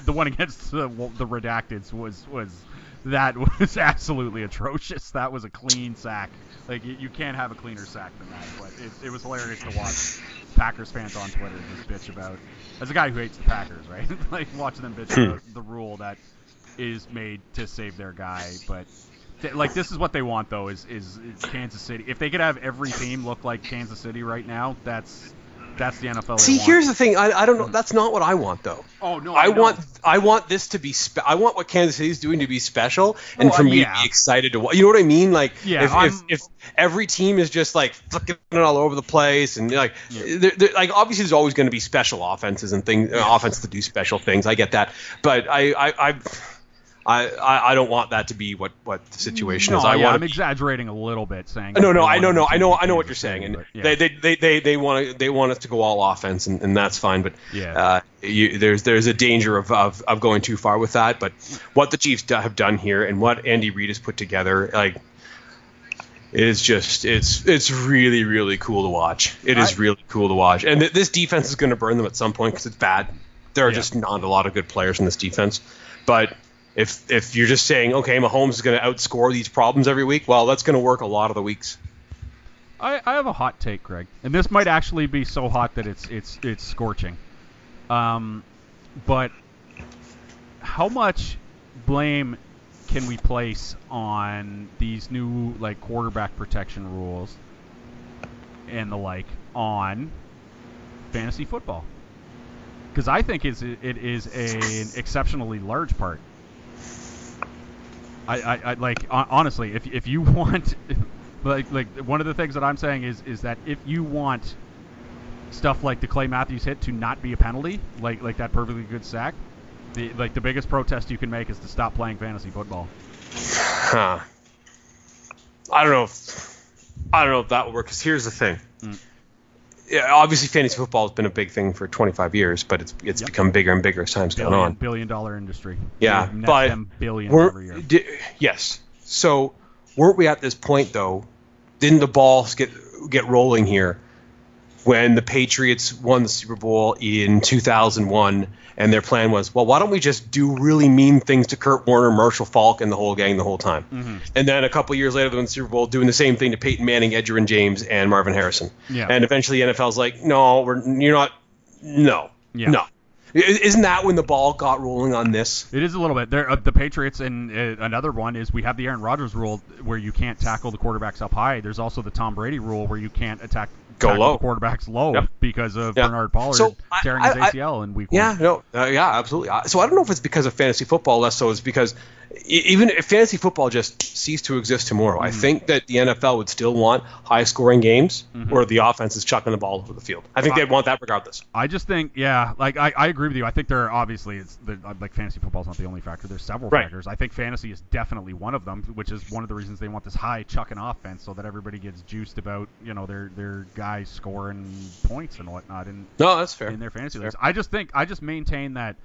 the one against the, the redacteds was was that was absolutely atrocious. That was a clean sack. Like you, you can't have a cleaner sack than that. But it, it was hilarious to watch Packers fans on Twitter just bitch about. As a guy who hates the Packers, right? like watching them bitch about hmm. the rule that is made to save their guy, but. th- Like this is what they want though is, is is Kansas City. If they could have every team look like Kansas City right now, that's that's the NFL. See, here's the thing. I, I don't know. That's not what I want, though. Oh no, I know. want I want this to be spe- I want what Kansas City's doing to be special and Oh, for me yeah. to be excited to watch. You know what I mean? Like Yeah, if, if if every team is just like flicking it all over the place and like they're, they're- like obviously there's always going to be special offenses and things uh, offense to do special things. I get that, but I I. I I, I, I don't want that to be what, what the situation No, is. I yeah, want I'm exaggerating a little bit, saying. no, no, I know, no, I know, I know what you're saying, and but, yeah. they, they, they, they, they want to, they want us to go all offense, and, and that's fine. But Yeah. uh, you, there's, there's a danger of, of, of going too far with that. But what the Chiefs have done here, and what Andy Reid has put together, like, is just, it's, it's really, really cool to watch. It is I- really cool to watch, and th- this defense is going to burn them at some point because it's bad. There are Yeah. just not a lot of good players in this defense, but. If, if you're just saying, okay, Mahomes is going to outscore these problems every week, well, that's going to work a lot of the weeks. I, I have a hot take, Craig, and this might actually be so hot that it's it's it's scorching. Um, but how much blame can we place on these new like quarterback protection rules and the like on fantasy football? Because I think it's, it is a, an exceptionally large part. I, I, I like honestly, if if you want, like like one of the things that I'm saying is is that if you want stuff like the Clay Matthews hit to not be a penalty, like like that perfectly good sack, the like the biggest protest you can make is to stop playing fantasy football. Huh. I don't know. If, I don't know if that will work. Because here's the thing. Mm. Yeah, obviously, fantasy football has been a big thing for 25 years, but it's it's Yep. become bigger and bigger as time's gone on. billion dollar industry. Yeah, but them every year. yes. So weren't we at this point though? Didn't the balls get get rolling here when the Patriots won the Super Bowl in 2001, and their plan was, well, why don't we just do really mean things to Kurt Warner, Marshall Faulk, and the whole gang the whole time? Mm-hmm. And then a couple years later, they win the Super Bowl, doing the same thing to Peyton Manning, Edgerrin James, and Marvin Harrison. Yeah. And eventually, the NFL's like, no, we're you're not, no, Yeah. no. I- Isn't that when the ball got rolling on this? It is a little bit. There, uh, the Patriots and uh, another one is we have the Aaron Rodgers rule where you can't tackle the quarterbacks up high. There's also the Tom Brady rule where you can't attack Go low. the quarterbacks low Yep. because of Yeah. Bernard Pollard So, tearing I- his I- ACL in week Yeah, one. no, uh, yeah, absolutely. So I don't know if it's because of fantasy football less so. It's because even if fantasy football just ceased to exist tomorrow, Mm-hmm. I think that the NFL would still want high-scoring games Mm-hmm. where the offense is chucking the ball over the field. I think they'd want that regardless. I just think, yeah, like I, I agree with you. I think there are obviously it's the, uh, like fantasy football's not the only factor. There's several Right. factors. I think fantasy is definitely one of them, which is one of the reasons they want this high chucking offense so that everybody gets juiced about you know their their guys scoring points and whatnot. And No, that's fair. in their fantasy leagues. I just think I just maintain that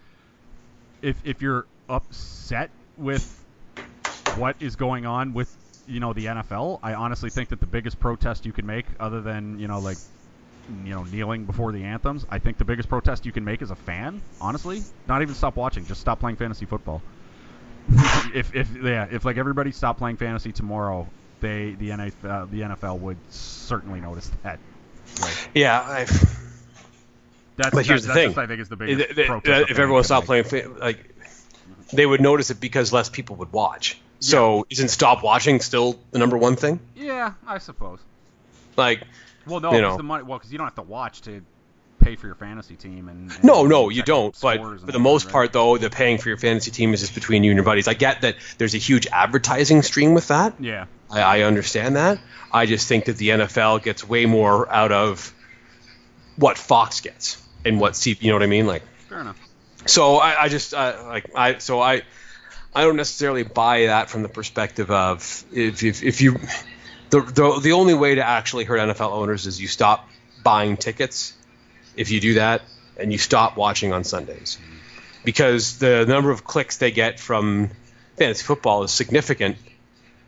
if if you're upset with what is going on with you know the NFL, I honestly think that the biggest protest you can make, other than you know like you know kneeling before the anthems, I think the biggest protest you can make as a fan, honestly, not even stop watching, just stop playing fantasy football. if if yeah, if like everybody stopped playing fantasy tomorrow, they the NFL the NFL would certainly notice that. Like, Yeah, I, that's, But here's that's, the that's thing. just, I think is the if, biggest uh, if- protest. a if everyone stopped playing, fa- like they would notice it because less people would watch. So isn't stop watching still the number one thing? Yeah, I suppose. Like, Well, no, You because know. the money. Well, because you don't have to watch to pay for your fantasy team and. and No, no, you don't. But for the most whatever, part, though, the paying for your fantasy team is just between you and your buddies. I get that there's a huge advertising stream with that. Yeah. I, I understand that. I just think that the NFL gets way more out of what Fox gets and what C. You know what I mean? Like, Fair enough. So I, I just uh, like I so I I don't necessarily buy that from the perspective of if if, if you the, the the only way to actually hurt NFL owners is you stop buying tickets if you do that and you stop watching on Sundays because the number of clicks they get from fantasy football is significant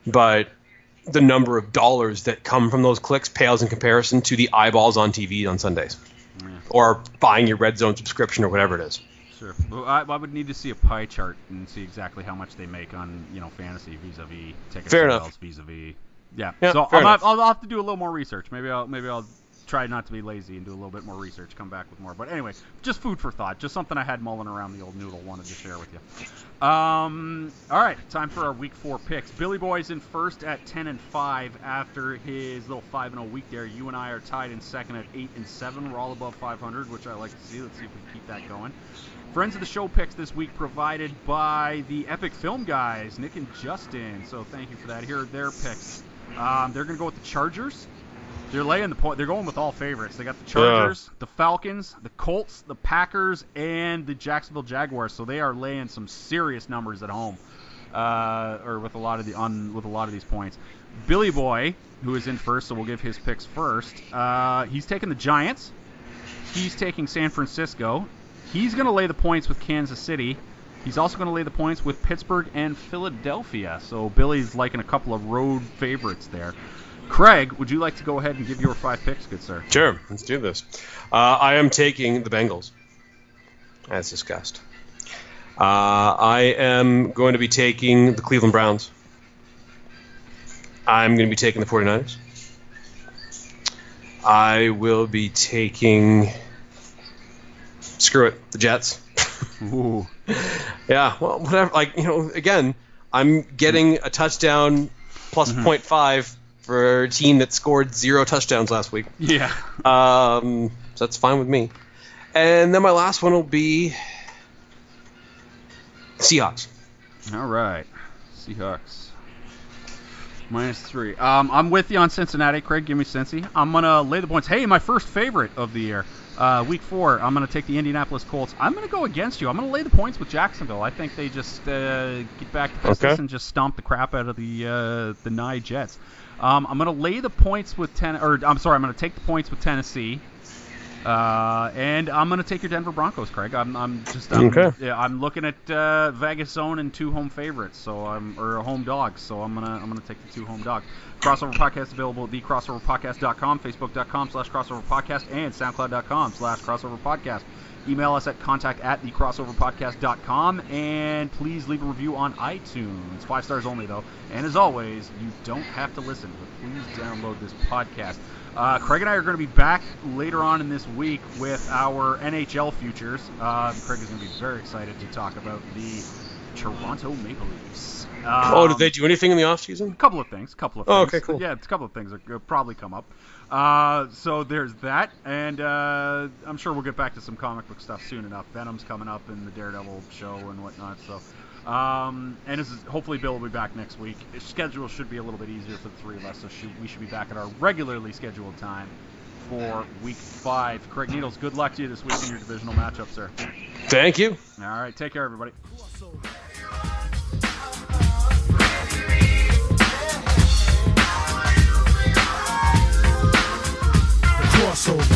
but the number of dollars that come from those clicks pales in comparison to the eyeballs on TV on Sundays or buying your Red Zone subscription or whatever it is. Sure. Well, I, I would need to see a pie chart and see exactly how much they make on you know fantasy vis-a-vis ticket Fair sales vis-a-vis. Yeah. Yeah, so I'll have, enough. I'll have to do a little more research. Maybe I'll maybe I'll try not to be lazy and do a little bit more research. Come back with more. But anyway, just food for thought. Just something I had mulling around the old noodle. Wanted to share with you. Um. All right. Time for our week four picks. Billy Boy's in first at ten and five after his little five and zero week there. You and I are tied in second at eight and seven. We're all above 500, which I like to see. Let's see if we can keep that going. Friends of the show picks this week provided by the Epic Film guys, Nick and Justin. So thank you for that. Here are their picks. Um, they're going to go with the Chargers. They're laying the point. They're going with all favorites. They got the Chargers, the Falcons, the Colts, the Packers, and the Jacksonville Jaguars. So they are laying some serious numbers at home, uh, or with a lot of the on with a lot of these points. Billy Boy, who is in first, so we'll give his picks first. Uh, he's taking the Giants. He's taking San Francisco. He's going to lay the points with Kansas City. He's also going to lay the points with Pittsburgh and Philadelphia. So Billy's liking a couple of road favorites there. Craig, would you like to go ahead and give your five picks, good sir? Sure, let's do this. Uh, I am taking the Bengals, as discussed. Uh, I am going to be taking the Cleveland Browns. I'm going to be taking the 49ers. I will be taking. Screw it, the Jets. Ooh. Yeah, well, whatever. Like, you know, again, I'm getting a touchdown plus 0.5 for a team that scored zero touchdowns last week. Yeah. Um, so that's fine with me. And then my last one will be Seahawks. All right. Seahawks. Minus three. Um, I'm with you on Cincinnati, Craig. Give me Cincy. I'm gonna lay the points. Hey, my first favorite of the year, uh, week four. I'm gonna take the Indianapolis Colts. I'm gonna go against you. I'm gonna lay the points with Jacksonville. I think they just uh, get back to business Okay. and just stomp the crap out of the uh, the Nye Jets. Um, I'm gonna lay the points with ten, or I'm sorry, I'm gonna take the points with Tennessee. Uh, and I'm gonna take your Denver Broncos, Craig. I'm, I'm just I'm, Okay. yeah, I'm looking at uh, Vegas zone and two home favorites, so I'm or home dogs. So I'm gonna I'm gonna take the two home dogs. Crossover podcast available at thecrossoverpodcast.com, facebook.com slash crossover podcast, and soundcloud.com slash crossover podcast. Email us at contact at thecrossoverpodcast.com, and please leave a review on iTunes. Five stars only, though. And as always, you don't have to listen, but please download this podcast. Uh, Craig and I are going to be back later on in this week with our NHL futures. Uh, Craig is going to be very excited to talk about the Toronto Maple Leafs. oh, did Um, they do anything in the offseason? a couple of things. A couple of Oh, things. okay, cool. Yeah, it's a couple of things that will probably come up. Uh, so there's that, and uh, I'm sure we'll get back to some comic book stuff soon enough. Venom's coming up in the Daredevil show and whatnot. So, um, and this is, hopefully Bill will be back next week. His schedule should be a little bit easier for the three of us, so should, we should be back at our regularly scheduled time for week five. Craig Needles, good luck to you this week in your divisional matchup, sir. Thank you. All right, take care, everybody. crossover.